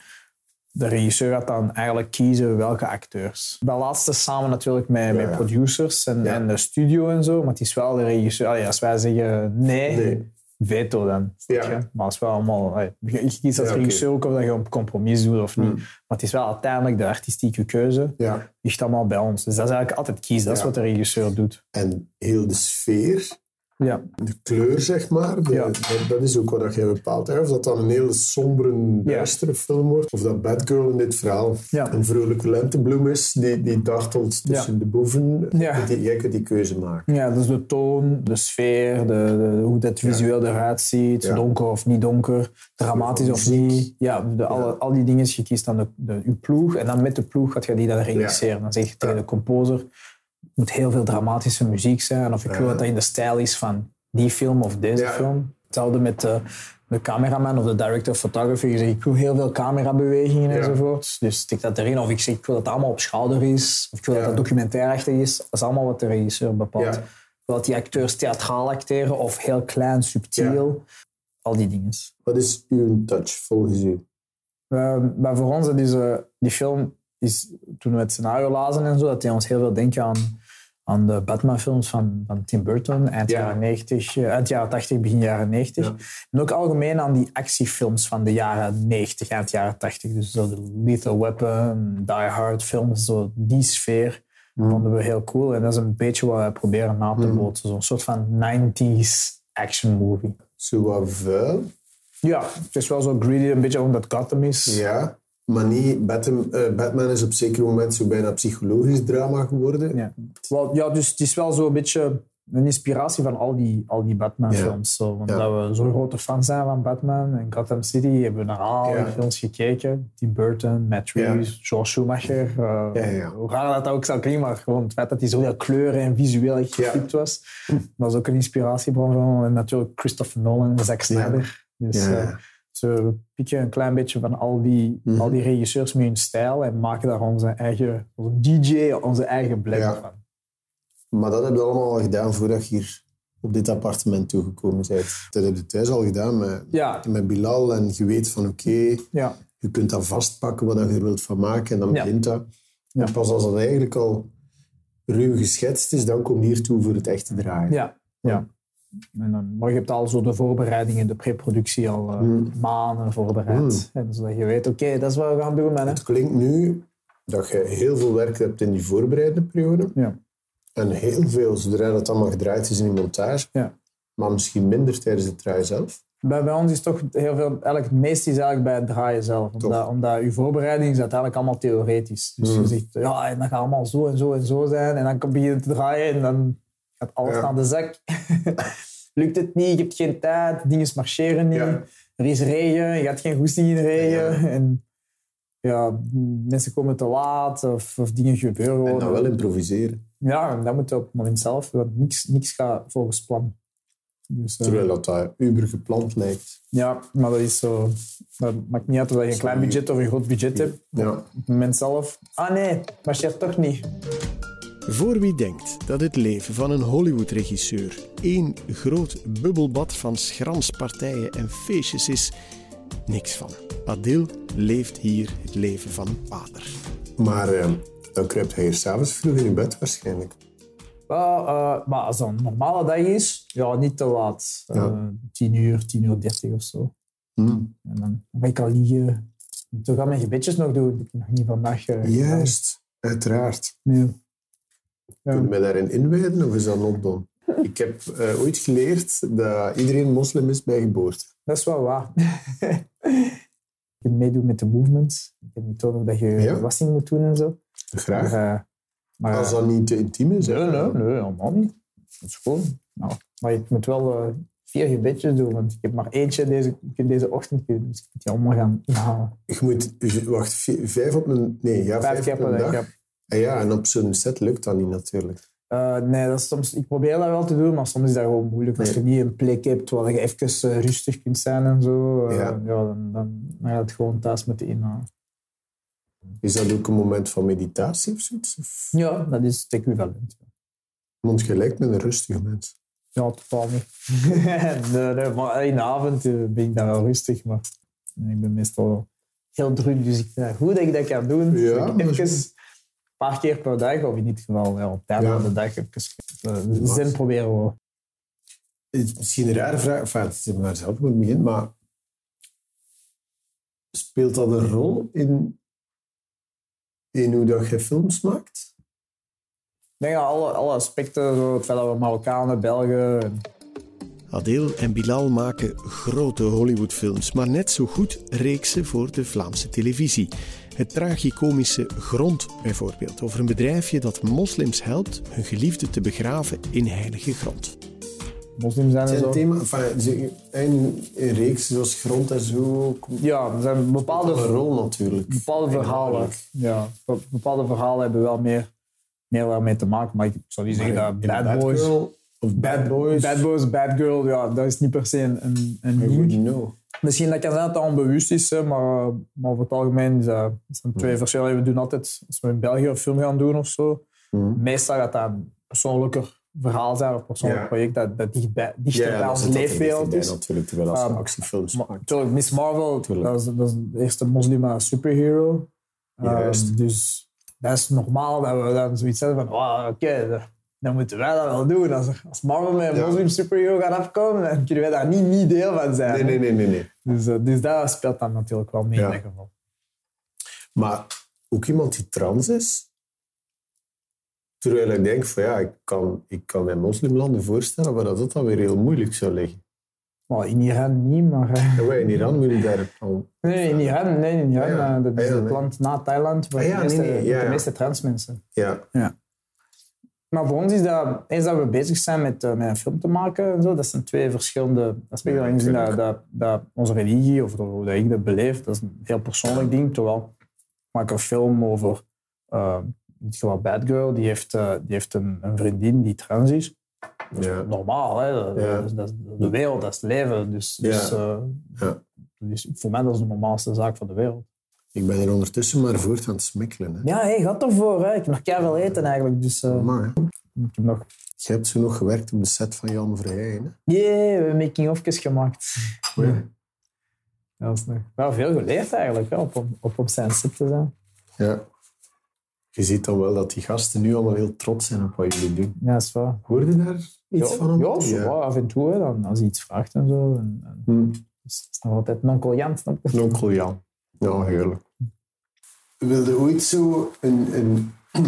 de regisseur gaat dan eigenlijk kiezen welke acteurs. Dat laatste samen natuurlijk met, met ja. producers en, Ja. en de studio en zo, maar het is wel de regisseur. Allee, als wij zeggen nee, Nee. veto dan. Ja. Maar als wel allemaal, allee, je kiest als regisseur ook of dat je een compromis doet of niet. Hmm. Maar het is wel uiteindelijk de artistieke keuze ligt allemaal bij ons. Dus dat is eigenlijk altijd kies. Dat is wat de regisseur doet. En heel de sfeer, Ja, de kleur zeg maar, de- Ja. dat, dat is ook wat jij bepaalt. Hè? Of dat dan een hele sombere, duistere film wordt, of dat Bad Girl in dit verhaal een vrolijke lentebloem is die, die dartelt tussen de boeven. Die, jij kunt die keuze maken. ja dus de toon, de sfeer, de, de- hoe dat visueel eruit ziet. Donker of niet donker, dramatisch of niet. Ja, de, alle, al die dingen. Je kiest dan de, de, je ploeg en dan met de ploeg gaat je die dan regisseren. Dan zeg je tegen de composer, moet heel veel dramatische muziek zijn. Of ik wil dat dat in de stijl is van die film of deze Ja. film. Hetzelfde met de, de cameraman of de director of photography. Je zegt, ik wil heel veel camerabewegingen Ja. enzovoort. Dus stik dat erin. Of ik zeg, ik wil dat het allemaal op schouder is. Of ik wil Ja. dat het documentairachtig is. Dat is allemaal wat de regisseur bepaalt. Ja. Wil dat die acteurs theatraal acteren of heel klein, subtiel. Al die dingen. Wat is uw touch volgens u? Uh, maar voor ons, dat is, eh, die film is, toen we het scenario lazen en zo, dat deed ons heel veel denken aan, aan de Batman-films van, van Tim Burton, eind Ja. jaren 90, eh, eind jaren 80, begin jaren 90. Ja. En ook algemeen aan die actiefilms van de jaren 90, eind jaren 80. Dus zo de Lethal Weapon, Die Hard films, zo die sfeer vonden we heel cool. En dat is een beetje wat wij proberen na te Mhm. bootsen. Zo'n soort van 90s action movie. Zo wat vuil, Ja, het is wel zo greedy, een beetje omdat Gotham is. ja. Maar niet, Batman, eh, Batman is op zeker moment zo bijna psychologisch drama geworden. Ja. Wel, ja, dus het is wel zo'n beetje een inspiratie van al die, al die Batman-films. zo. Want Ja. dat we zo'n grote fan zijn van Batman en Gotham City, hebben we naar al die films gekeken. Tim Burton, Matt Reeves, George Schumacher. eh, Ja, ja. Hoe raar dat ook zou klinken, maar gewoon het feit dat hij zoveel kleuren en visueel gefikt was. Was ook een inspiratiebron van. En natuurlijk Christopher Nolan en Zack Snyder. Dus, Ja. Eh, ze pikken een klein beetje van al die, Mhm. al die regisseurs met hun stijl en maken daar onze eigen, onze DJ, onze eigen blend Ja. van. Maar dat heb je allemaal al gedaan voordat je hier op dit appartement toegekomen bent. Dat heb je thuis al gedaan met, Ja, met Bilal en je weet van oké, ja, je kunt dat vastpakken wat je er wilt van maken en dan begint dat. Ja. En pas als dat eigenlijk al ruw geschetst is, dan kom je hiertoe voor het echte draaien. ja, ja. En dan, maar je hebt al zo de voorbereidingen, de preproductie al eh, Mm. maanden voorbereid. En zodat je weet, oké, dat is wat we gaan doen, man. hè. Het klinkt nu dat je heel veel werk hebt in die voorbereidende periode. Ja. En heel veel zodra dat allemaal gedraaid is in die montage. Ja. Maar misschien minder tijdens de draai zelf. Bij, bij ons is toch heel veel, eigenlijk het meeste is eigenlijk bij het draaien zelf. Omdat, omdat je voorbereiding is uiteindelijk allemaal theoretisch. Dus Mm. je zegt, ja, en dat gaat allemaal zo en zo en zo zijn. En dan begin je te draaien en dan gaat alles Ja. naar de zak. Lukt het niet, je hebt geen tijd, dingen marcheren niet. Ja. Er is regen, je hebt geen goesting in regen. Ja. En ja, mensen komen te laat of, of dingen gebeuren. En dan wel improviseren. Ja, en dat moet je op het moment zelf, want niks, niks gaat volgens plan. Dus, eh, Terwijl dat daar uber gepland lijkt. ja, maar dat is zo. Dat maakt niet uit of je een klein budget of een groot budget hebt. Ja. Op het moment zelf. Ah nee, marcheert toch niet. Voor wie denkt dat het leven van een Hollywood-regisseur één groot bubbelbad van schranspartijen en feestjes is, niks van. Adil leeft hier het leven van een pater. Maar eh, dan kruipt hij hier s'avonds vroeg in bed waarschijnlijk. Ja, eh, maar als dat een normale dag is, ja, niet te laat. Ja. Eh, 10 uur, 10 uur 30 of zo. Hm. En dan ben ik al liggen. Toen ga ik mijn gebedjes nog doen. Dat heb ik nog niet vandaag eh, gedaan. Juist, uiteraard. Nee. Ja. Kun je mij daarin inwijden of is dat not done? Ik heb eh, ooit geleerd dat iedereen moslim is bij geboorte. Dat is wel waar. je kunt meedoen met de movements. Ik heb niet tonen dat je Ja? wassing moet doen en zo. Graag. Maar, eh, maar, Als dat niet te intiem is. hè. nee, nee, nee, helemaal niet. Dat is gewoon. Nou, maar je moet wel eh, vier gebedjes doen, want ik heb maar eentje deze, deze ochtend gedaan, dus ik moet die allemaal gaan inhalen. Je moet, wacht, vi- vijf op een... Nee, ja, Vijf vijf, keer per dag. Ja. Ah ja, en op zo'n set lukt dat niet natuurlijk. Eh, nee, dat is soms, ik probeer dat wel te doen, maar soms is dat gewoon moeilijk. Als je niet een plek hebt waar je even eh, rustig kunt zijn en zo, eh, Ja. ja. dan, dan, dan ga je het gewoon thuis moeten inhalen. Is dat ook een moment van meditatie of zoiets? Ja, dat is het equivalent. want je lijkt me een rustige mens. Ja, totaal niet. nee, nee, maar in de avond ben ik dan wel rustig, maar ik ben meestal heel druk, dus ik vind het goed dat ik dat kan doen. Ja, ik even paar keer per dag, of in dit geval ja, op tijd Ja. van de dag, even uh, zin proberen we. Het is misschien een rare vraag, enfin, het is maar zelf moet beginnen, maar speelt dat een rol in, in hoe dat je films maakt? Ik denk dat alle, alle aspecten, zo, het feit dat we Marokkanen, Belgen, en Adil en Bilal maken grote Hollywoodfilms, maar net zo goed reeksen voor de Vlaamse televisie. Het tragicomische Grond bijvoorbeeld, over een bedrijfje dat moslims helpt hun geliefden te begraven in heilige grond. moslims zijn Zijn zo. thema, enfin, en een reeks zoals Grond en zo, komt Ja, er zijn bepaalde, een rol natuurlijk. bepaalde verhalen. Ja, be- bepaalde verhalen hebben wel meer, meer daarmee te maken, maar ik zou niet zeggen dat In Bad Boys... Girl of Bad, Boys, Bad Boys, Bad Girl, ja, dat is niet per se een, een, een Misschien dat kan zijn dat dat onbewust is, hè, maar, maar over het algemeen zijn twee verschillen. We doen altijd, als we in België een film gaan doen of zo, Mhm. meestal gaat dat een persoonlijker verhaal zijn of persoonlijk Ja. project dat, dat dichter bij altijd leefwereld is. natuurlijk, terwijl als Um, actiefilms natuurlijk, Miss Marvel, dat is, dat is de eerste moslima superhero. Um, dus dat is normaal dat we dan zoiets hebben van, oh, oké, dan moeten wij dat wel doen. Als, als Marvel met een Ja. moslim superhero gaat afkomen, dan kunnen wij daar niet, niet deel van zijn. Nee, nee, nee, nee, nee. Dus, eh, dus dat speelt dan natuurlijk wel mee Ja. in dat geval. Maar ook iemand die trans is, terwijl ik denk van ja, ik kan, ik kan mij moslimlanden voorstellen waar dat dan weer heel moeilijk zou liggen. Maar in Iran niet, maar... eh, wij in Iran moet je daar al... nee, in Iran, nee, in Iran ja. eh, dat is Ah, ja, het land na Thailand waar Ah, ja, de, meeste, nee, nee, ja, met de ja. meeste trans mensen. Ja, Maar voor ons is dat, eens dat we bezig zijn met, eh, met een film te maken, en zo, dat zijn twee verschillende aspecten. Ja, zin dat, dat, dat onze religie, of hoe dat ik dat beleef, dat is een heel persoonlijk ding. Terwijl ik maak een film over, dit geval Bad Girl, die heeft, eh, die heeft een, een vriendin die trans is. ja. Normaal, hè? Dat, Ja. dat is, dat is de wereld, dat is het leven. Dus, dus, dus voor mij dat is de normaalste zaak van de wereld. Ik ben er ondertussen maar voort aan het smikkelen. Hè. Ja, hey, gaat ervoor. Hè? Ik heb nog keihard veel eten eigenlijk. Dus Maar hè, ik heb nog je hebt zo nog gewerkt op de set van Jan Verheyen. Hè? Yeah, we hebben making-ofjes gemaakt. Ja. Dat is nog wel veel geleerd eigenlijk, hè, op, op, op op zijn set te zijn. ja. Je ziet dan wel dat die gasten nu allemaal heel trots zijn op wat jullie doen. Ja, dat is waar. Hoorde daar iets ja, van hem? Ja, zo wat, af en toe, hè, dan, als hij iets vraagt en zo. En, en, Hm. dus het is nog altijd non-collant, snap je? Onkel Jan. Ja, heerlijk. Wilde ooit zo een, een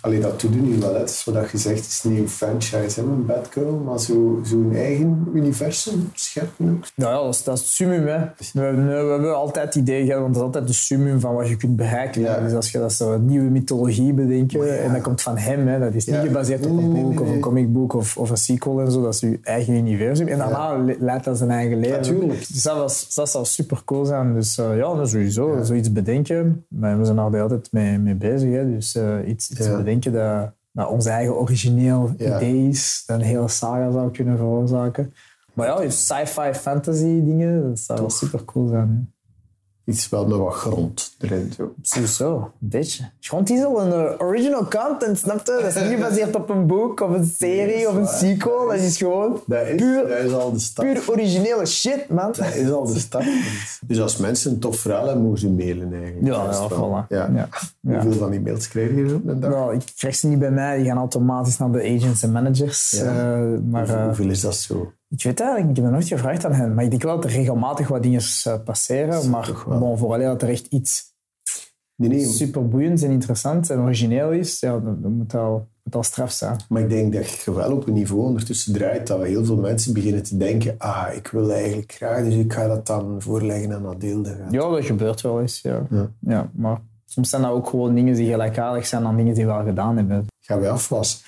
Allee, dat doe je nu wel. Het is wat je zegt, het is niet een franchise, hè, een Bad Girl, maar zo'n zo eigen universum scheppen ook. Ja, ja dat, is, dat is het summum. Hè. We, hebben, we hebben altijd het idee gehad, want dat is altijd de summum van wat je kunt bereiken. Ja. Dus als je dat zo'n nieuwe mythologie bedenkt, en dat komt van hem, hè. dat is niet Ja. gebaseerd op een nee, boek nee, of een comicboek of, of een sequel en zo. Dat is je eigen universum. En daarna le- leidt dat zijn eigen leven. Natuurlijk. Dus dat, was, dat zou super cool zijn. Dus eh, ja, dat is sowieso zoiets bedenken. Maar we zijn er altijd mee, mee bezig. Hè. Dus eh, iets, iets Ja. bedenken dat, dat ons eigen origineel Ja. idee is. Dat een hele saga zou kunnen veroorzaken. Maar ja, sci-fi fantasy dingen, dat zou wel super cool zijn. hè. Iets wel met wat grond erin. Zo. Sowieso, een beetje. Grond is al een eh, original content, snap je? Dat is niet gebaseerd op een boek of een serie of een sequel. Dat is gewoon Dat is, puur, dat is al de stap. puur originele shit, man. Dat is al de stap. Dus als mensen een tof verhaal hebben, mogen ze mailen eigenlijk. Ja, ja, voilà. Ja. Ja. Ja. Hoeveel van die mails krijg je op een dag? Nou, ik krijg ze niet bij mij, die gaan automatisch naar de agents en managers. Ja. Eh, maar Hoeveel- eh, Hoeveel is dat zo? Ik weet eigenlijk, niet, ik heb nooit gevraagd aan hen. Maar ik denk wel dat er regelmatig wat dingen eh, passeren. Maar bon, vooral dat er echt iets Nee, nee. super boeiend en interessant en origineel is, ja, dan, dan moet dat al, moet al straf zijn. Maar ik denk dat je wel op een niveau ondertussen draait dat heel veel mensen beginnen te denken ah, ik wil eigenlijk graag, dus ik ga dat dan voorleggen aan Adeel. Ja, dat gebeurt wel eens, ja. Ja. ja. maar soms zijn dat ook gewoon dingen die gelijkaardig zijn aan dingen die we al gedaan hebben. Gaan wij afwassen.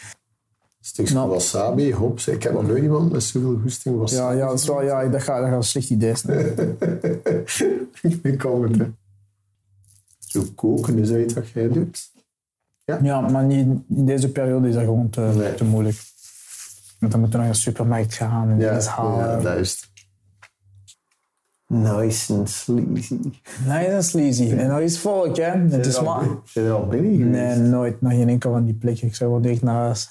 Een stukje Nou. wasabi, hops. Ik heb nog nooit iemand met zoveel goesting Ja, wasabi. ja, dat, is wel, ja dat, gaat, dat gaat een slecht idee zijn. ik kan het, hè. Zo koken is dat iets wat jij doet. Ja, maar niet, in deze periode is dat gewoon te, Nee. te moeilijk. Want dan moeten we naar een supermarkt gaan en Ja, iets halen. ja dat is. Nice and sleazy. Dat is sleazy. En dat is volk, hè. Het is Zijn maar... er al- Zijn er al binnen geweest? Nee, nooit. Nog geen enkel van die plekken. Ik zou wel direct naar huis.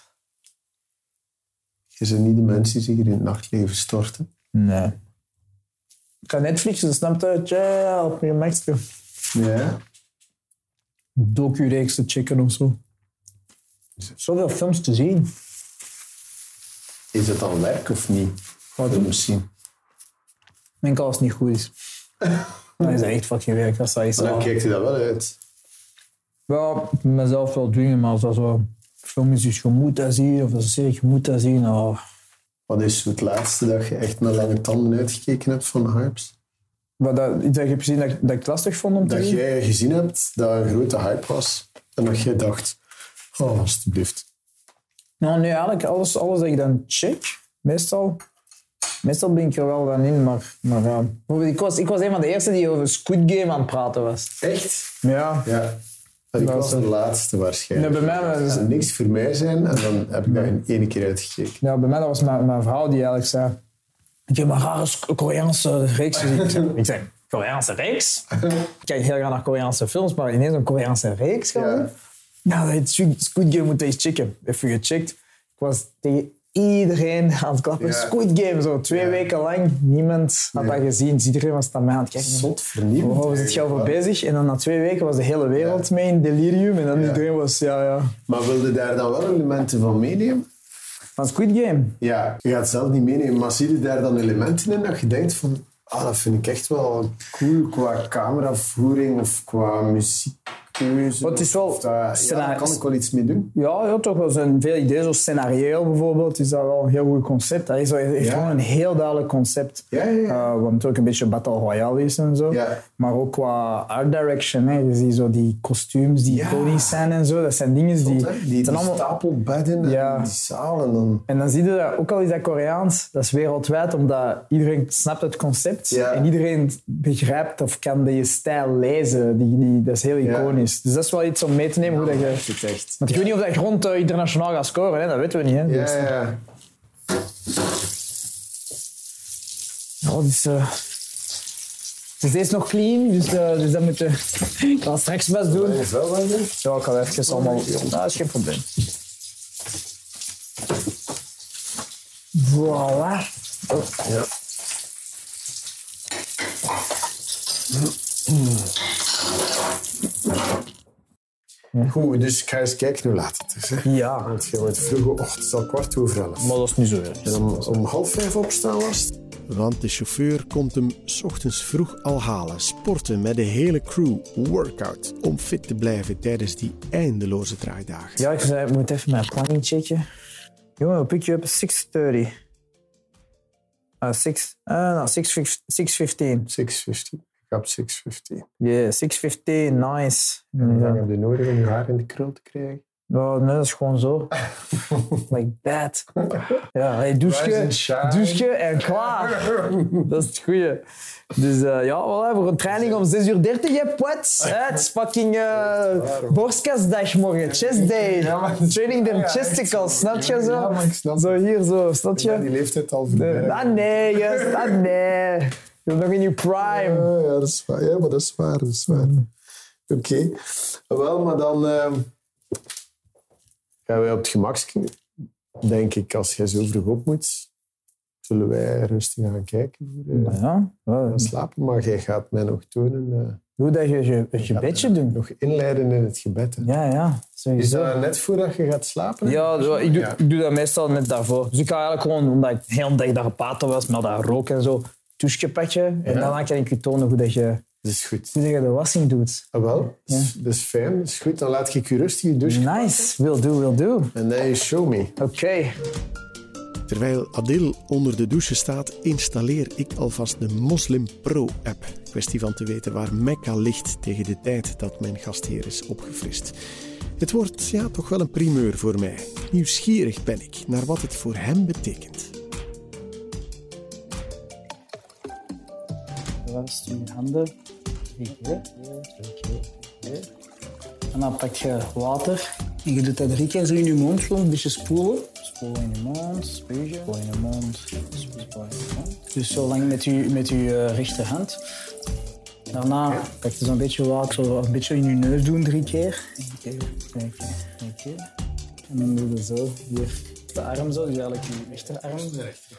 Je zijn niet de mensen die zich hier in het nachtleven storten. Nee. Ik ga Netflixen, snap je? Tja, op je max Ja. docu-reeks te checken of zo. Zoveel films te zien. Is het dan werk of niet? Wat Film zien. Enkel als het niet goed is. Dan is dat echt fucking werk. Als dat is Maar dan wel- kijkt hij dat wel uit. Ja, ik moet mezelf wel dwingen, maar als dat zo film is, dus je moet dat zien, of dat is je moet dat zien. Oh. Wat is het laatste dat je echt met lange tanden uitgekeken hebt van hypes? Maar dat, iets dat je hebt gezien dat, ik- dat ik het lastig vond om te Dat zien? jij gezien hebt dat een grote hype was en dat jij dacht, oh alsjeblieft. Nou, nee, eigenlijk alles, alles dat ik dan check, meestal, meestal ben ik er wel dan in, maar, maar ik, was, ik was een van de eerste die over Squid Game aan het praten was. Echt? Ja. Ja. Ik Dat was de een- laatste waarschijnlijk. Nee, bij mij was- Dat zou niks voor mij zijn en dan heb ik daar in één keer uitgekeken. Ja, bij mij dat was mijn, mijn vrouw die eigenlijk zei... Ik heb een rare Koreaanse reeks gezien. Ik zei, Koreaanse reeks? Ik kijk heel graag naar Koreaanse films, maar ineens een Koreaanse reeks gaan Ja. Ja, dat Squid Squid Game, moet je eens checken. Even gecheckt. Ik was tegen iedereen aan het klappen. Ja. Squid Game, zo twee weken lang. Niemand had dat gezien. Dus iedereen was naar mij aan het kijken. Zot vernieuwd. Waar zit je over bezig? En dan na twee weken was de hele wereld mee in delirium. En dan iedereen was, ja, ja. Maar wilde daar dan wel elementen van meenemen? Van Squid Game. Ja, je gaat het zelf niet meenemen, maar zie je daar dan elementen in dat je denkt van, ah, dat vind ik echt wel cool qua cameravoering of qua Maar het is wel Of ja, daar kan ik wel iets mee doen. Ja, ja, toch wel zijn veel ideeën. Zoals scenario bijvoorbeeld is dat wel een heel goed concept. Dat is wel echt Ja. gewoon een heel duidelijk concept. Ja, ja, ja. Eh, wat natuurlijk een beetje Battle Royale is en zo. Ja. Maar ook qua art direction. Hè. Je ziet zo die kostuums die iconisch zijn en zo. Dat zijn dingen die... Die, die allemaal- stapelbedden Ja. en die zalen. Dan... En dan zie je dat, ook al is dat Koreaans, dat is wereldwijd, omdat iedereen snapt het concept en iedereen begrijpt of kan die stijl lezen. Die, die, dat is heel Ja. Iconisch. Dus dat is wel iets om mee te nemen hoe dat je... Echt. Want ik weet niet of dat grond eh, internationaal gaat scoren, hè? dat weten we niet. Hè? Ja, Dus- ja. Ja, dus, eh, dus deze is nog clean, dus, eh, dus dat moet je... Ik ga straks best doen. Is wel? Ja, ik ga even allemaal... Dat is geen probleem. Voilà. Ja. Goed, dus ik ga eens kijken hoe laat het is. Hè. Ja, Want je wordt vroeg, oh, het is al kwart over elf. maar dat is niet zo erg. En om, om half vijf opstaan was het? want de chauffeur komt hem 's ochtends vroeg al halen. Sporten met de hele crew, workout, om fit te blijven tijdens die eindeloze draaidagen. Ja, ik, zei, ik moet even mijn planning checken. Jongen, we pick you up at 6.30. Uh, 6, uh, no, 6.15. 6.15. 6.15. Ik heb 6.15. Yeah, 6.15, nice. Lang Ja. heb je nodig om je haar in de krul te krijgen? Oh, nee, dat is gewoon zo. like that. Ja, hey, douche, douche en klaar. Dat is het goeie. Dus eh, ja, voilà, voor een training om 6 uur 30, hè, poets. Het is fucking uh, borstkastdag morgen, chest day. Training them chesticles, snap je Ja, zo? maar ik snap Zo hier, zo, snap Ja, je? die leeftijd al Nee, voorbij. Ah nee, yes, ah nee. Je bent nog in je prime. Ja, ja, dat is waar. Ja, maar dat is waar. Dat is waar. Oké. Wel, maar dan ehm, gaan wij op het gemakje. Denk ik, als jij zo vroeg op moet, zullen wij rustig gaan kijken voor eh, Ja, wel, gaan slapen. Maar jij gaat mij nog tonen, eh, hoe dat je je, je bedje doet. nog inleiden in het gebed. hè. Ja, ja, Is sowieso. dat net voordat je gaat slapen? Ja, zo, ik, doe, Ja. ik doe dat meestal net daarvoor. Dus ik ga eigenlijk gewoon, omdat ik de hele dag daar gepaten was, met dat rook en zo, douche pakken. En Ja. daarna kan ik je tonen hoe, dat je, Dat is goed. hoe dat je de wassing doet. Ah, wel, dat is, dat is fijn. Dat is goed. Dan laat ik je rustig je douche. Nice, will do, will do. En dan je show me. Oké. Terwijl Adil onder de douche staat, installeer ik alvast de Muslim Pro-app. Kwestie van te weten waar Mekka ligt tegen de tijd dat mijn gastheer is opgefrist. Het wordt ja, toch wel een primeur voor mij. Nieuwsgierig ben ik naar wat het voor hem betekent. Rust je handen. Drie keer, drie drie. En dan pak je water. En je doet dat drie keer zo in je mond, gewoon een beetje spoelen. Spoelen in je mond, spugen. Spoelen in je mond, spoelen in je mond. Dus zo lang met je, met je eh, rechterhand. Daarna pak je zo'n beetje water, zo een beetje in je neus doen drie keer. Eén keer, drie keer. En dan doe je zo, hier de arm zo, dus eigenlijk je rechterarm,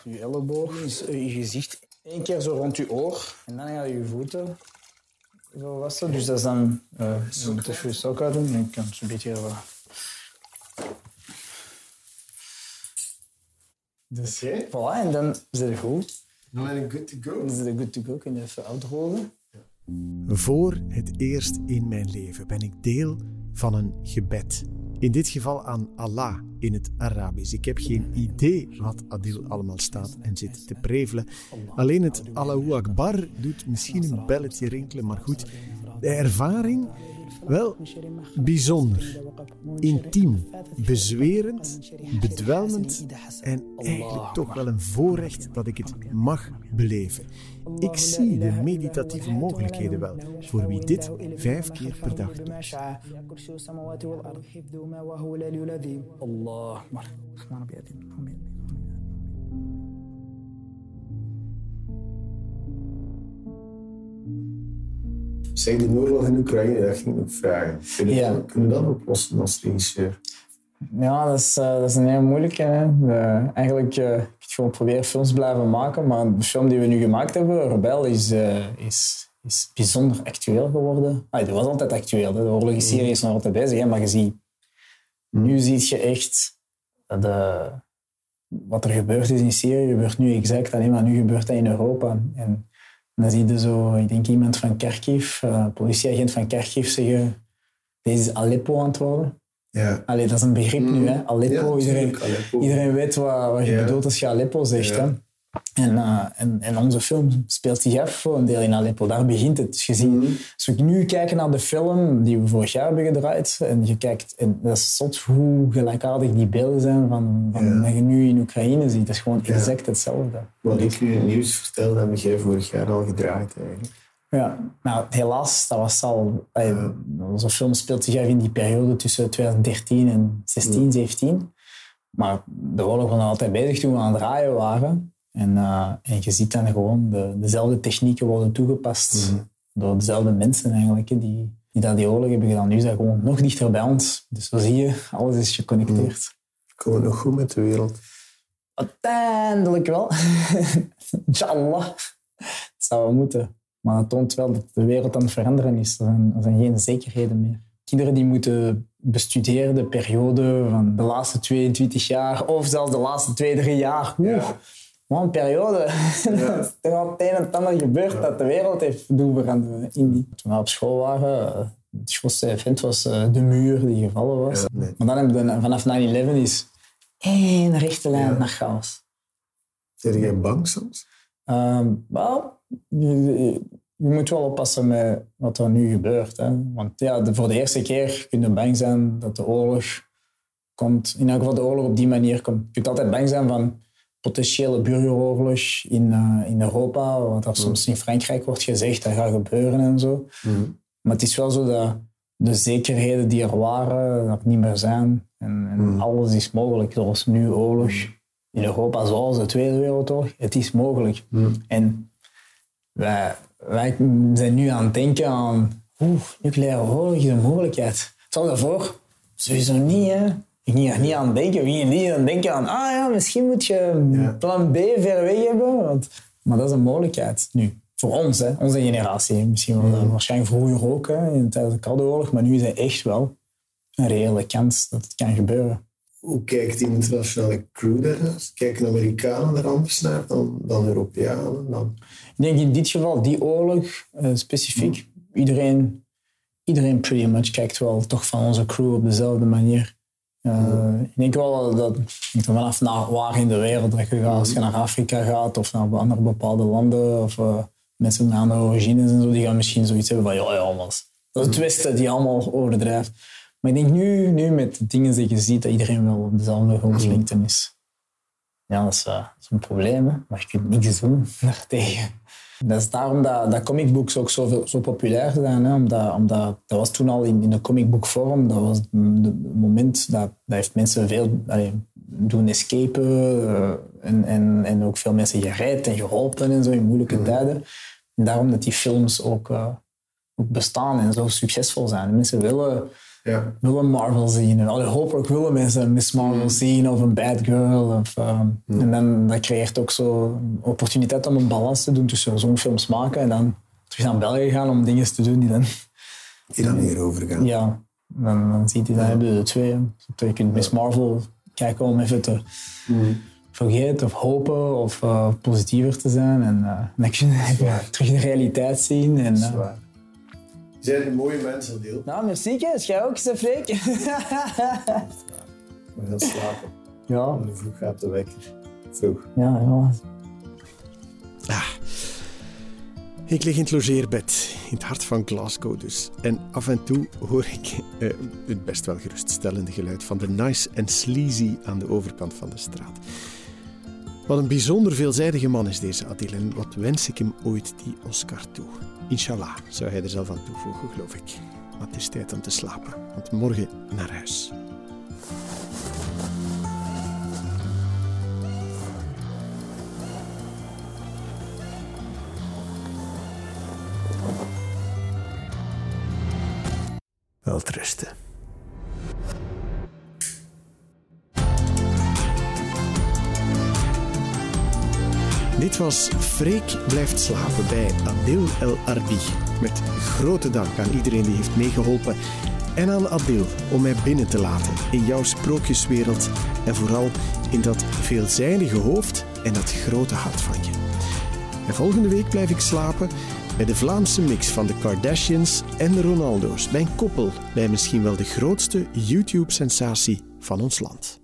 je elleboog, dus je gezicht. Eén keer zo rond je oor en dan ga je je voeten zo wassen. Dus dat is dan, eh je moet even je sok uit doen en je kan zo'n beetje... eh, dus Oké. voilà, en dan zit je goed. Dan ben ik good to go. Dan zit je good to go, kun je even uitdrogen. Voor het eerst in mijn leven ben ik deel van een gebed. In dit geval aan Allah in het Arabisch. Ik heb geen idee wat Adil allemaal staat en zit te prevelen. Alleen het Allahu Akbar doet misschien een belletje rinkelen, maar goed. De ervaring? Wel, bijzonder. Intiem, bezwerend, bedwelmend en eigenlijk toch wel een voorrecht dat ik het mag beleven. Ik zie de meditatieve mogelijkheden wel voor wie dit vijf keer per dag doet. Zeg, de oorlog in Oekraïne, dat ging ik vragen. Kun je, Ja. dat, je dat oplossen als regisseur? Ja, dat is, eh, dat is een heel moeilijke. Hè. Eigenlijk, eh, ik gewoon proberen films blijven maken, maar de film die we nu gemaakt hebben, Rebel, is, eh, is, is bijzonder actueel geworden. Ah, die was altijd actueel, hè. de oorlog in Syrië is nog altijd bezig, hè, maar je ziet, nu zie je echt dat de, wat er gebeurd is in Syrië, gebeurt nu exact alleen maar nu gebeurt dat in Europa. En dan zie je zo, ik denk iemand van Kharkiv, een politieagent van Kharkiv zeggen, deze is Aleppo aan het worden. Ja. Allee, dat is een begrip nu, hè. Aleppo. Ja, iedereen, Aleppo. iedereen weet wat, wat je Ja. bedoelt als je Aleppo zegt. Hè. En, eh, en, en onze film speelt zich af voor een deel in Aleppo. Daar begint het. Dus je ziet, Mhm. als we nu kijken naar de film die we vorig jaar hebben gedraaid, en je kijkt, en dat is zot hoe gelijkaardig die beelden zijn van, van Ja. wat je nu in Oekraïne ziet. Dat is gewoon Ja. exact hetzelfde. Wat ik nu in het nieuws vertelde, heb jij vorig jaar al gedraaid eigenlijk. Ja, nou, helaas, dat was al... Onze film speelt zich af in die periode tussen 2013 en 16, 17. Maar de oorlog was altijd bezig toen we aan het draaien waren. En, eh, en je ziet dan gewoon, de, dezelfde technieken worden toegepast door dezelfde mensen eigenlijk, die, die dat die oorlog hebben gedaan. Nu is dat gewoon nog dichter bij ons. Dus zo zie je, alles is geconnecteerd. Komen we nog goed met de wereld? Uiteindelijk wel. Inshallah. Het zou wel moeten. Maar het toont wel dat de wereld aan het veranderen is. Er zijn, er zijn geen zekerheden meer. Kinderen die moeten bestuderen de periode van de laatste 22 jaar of zelfs de laatste 2, 3 jaar. Gewoon een periode. Ja. is toch al het een en het ander gebeurd dat de wereld heeft doen veranderen in die. Toen we op school waren, eh, het grootste event was eh, de muur die gevallen was. Maar dan hebben we vanaf 9-11 is één rechte lijn naar chaos. Ben jij bang soms? Um, wel, je, je, moet wel oppassen met wat er nu gebeurt. Hè. Want ja, de, voor de eerste keer kun je bang zijn dat de oorlog komt. In elk geval de oorlog op die manier komt. Je kunt altijd bang zijn van potentiële burgeroorlog in, uh, in Europa, wat er soms in Frankrijk wordt gezegd, dat gaat gebeuren en zo. Mm. Maar het is wel zo dat de zekerheden die er waren, er niet meer zijn. En, en mm. alles is mogelijk. Zoals nu oorlog in Europa, zoals de Tweede Wereldoorlog. Het is mogelijk. Mm. En wij, wij zijn nu aan het denken aan oeh, nucleaire oorlog is een mogelijkheid. Stel daarvoor, sowieso niet. Hè. Ik ging er niet aan denken. Ging niet aan denken aan, ah ja, misschien moet je plan B ver weg hebben. Want, maar dat is een mogelijkheid nu. Voor ons, hè, onze generatie. Misschien wel, mm. waarschijnlijk vroeger ook, hè, tijdens de Koude Oorlog. Maar nu is het echt wel een reële kans dat het kan gebeuren. Hoe kijkt die internationale crew daarnaar? Kijken Amerikanen er anders naar dan, dan Europeanen? Dan? Ik denk in dit geval, die oorlog uh, specifiek, mm. iedereen, iedereen pretty much kijkt wel toch van onze crew op dezelfde manier. Uh, ik denk wel dat vanaf naar waar in de wereld dat je gaat, als je naar Afrika gaat of naar andere bepaalde landen of uh, mensen met andere origines en zo, die gaan misschien zoiets hebben van ja, ja, maar dat is het Westen die allemaal overdrijft. Maar ik denk nu, nu met de dingen die je ziet, dat iedereen wel op dezelfde golflengte is. Ja, dat is, uh, dat is een probleem, hè? maar je kunt niks doen daartegen. Dat is daarom dat, dat comicbooks ook zo, zo populair zijn. Hè? Omdat, omdat, dat was toen al in, in de comicbookvorm. Dat was het moment dat, dat heeft mensen veel allee, doen escapen. Uh, en, en, en ook veel mensen gered en geholpen en zo in moeilijke mhm. tijden. En daarom dat die films ook, uh, ook bestaan en zo succesvol zijn. Mensen willen ja. willen Marvel zien. En allee, hopelijk willen mensen Miss Marvel mm. zien of een Bad Girl. Of, um, mm. En dan dat creëert ook zo een opportuniteit om een balans te doen tussen zo'n films maken en dan terug naar België gaan om dingen te doen die dan... Die dan weer overgaan. Ja, dan, dan ziet hij, dan hebben we de twee. je kunt Miss Marvel kijken om even te mm. vergeten of hopen of uh, positiever te zijn. En uh, dan kun je terug de realiteit zien. En, uh, zijn een mooie mensen, Deel. Nou, merci. Jij ook, ze freak. We gaan slapen. Ja. En vroeg gaat de wekker. Vroeg. Ja, ja. Ah. Ik lig in het logeerbed, in het hart van Glasgow dus. En af en toe hoor ik eh, het best wel geruststellende geluid van de Nice en Sleazy aan de overkant van de straat. Wat een bijzonder veelzijdige man is deze Adil en wat wens ik hem ooit die Oscar toe. Inshallah, zou hij er zelf aan toevoegen, geloof ik. Maar het is tijd om te slapen, want morgen naar huis. Welterusten. Dit was Freek blijft slapen bij Adil El Arbi. Met grote dank aan iedereen die heeft meegeholpen en aan Adil om mij binnen te laten in jouw sprookjeswereld en vooral in dat veelzijdige hoofd en dat grote hart van je. En volgende week blijf ik slapen bij de Vlaamse mix van de Kardashians en de Ronaldo's. Bij een koppel bij misschien wel de grootste YouTube-sensatie van ons land.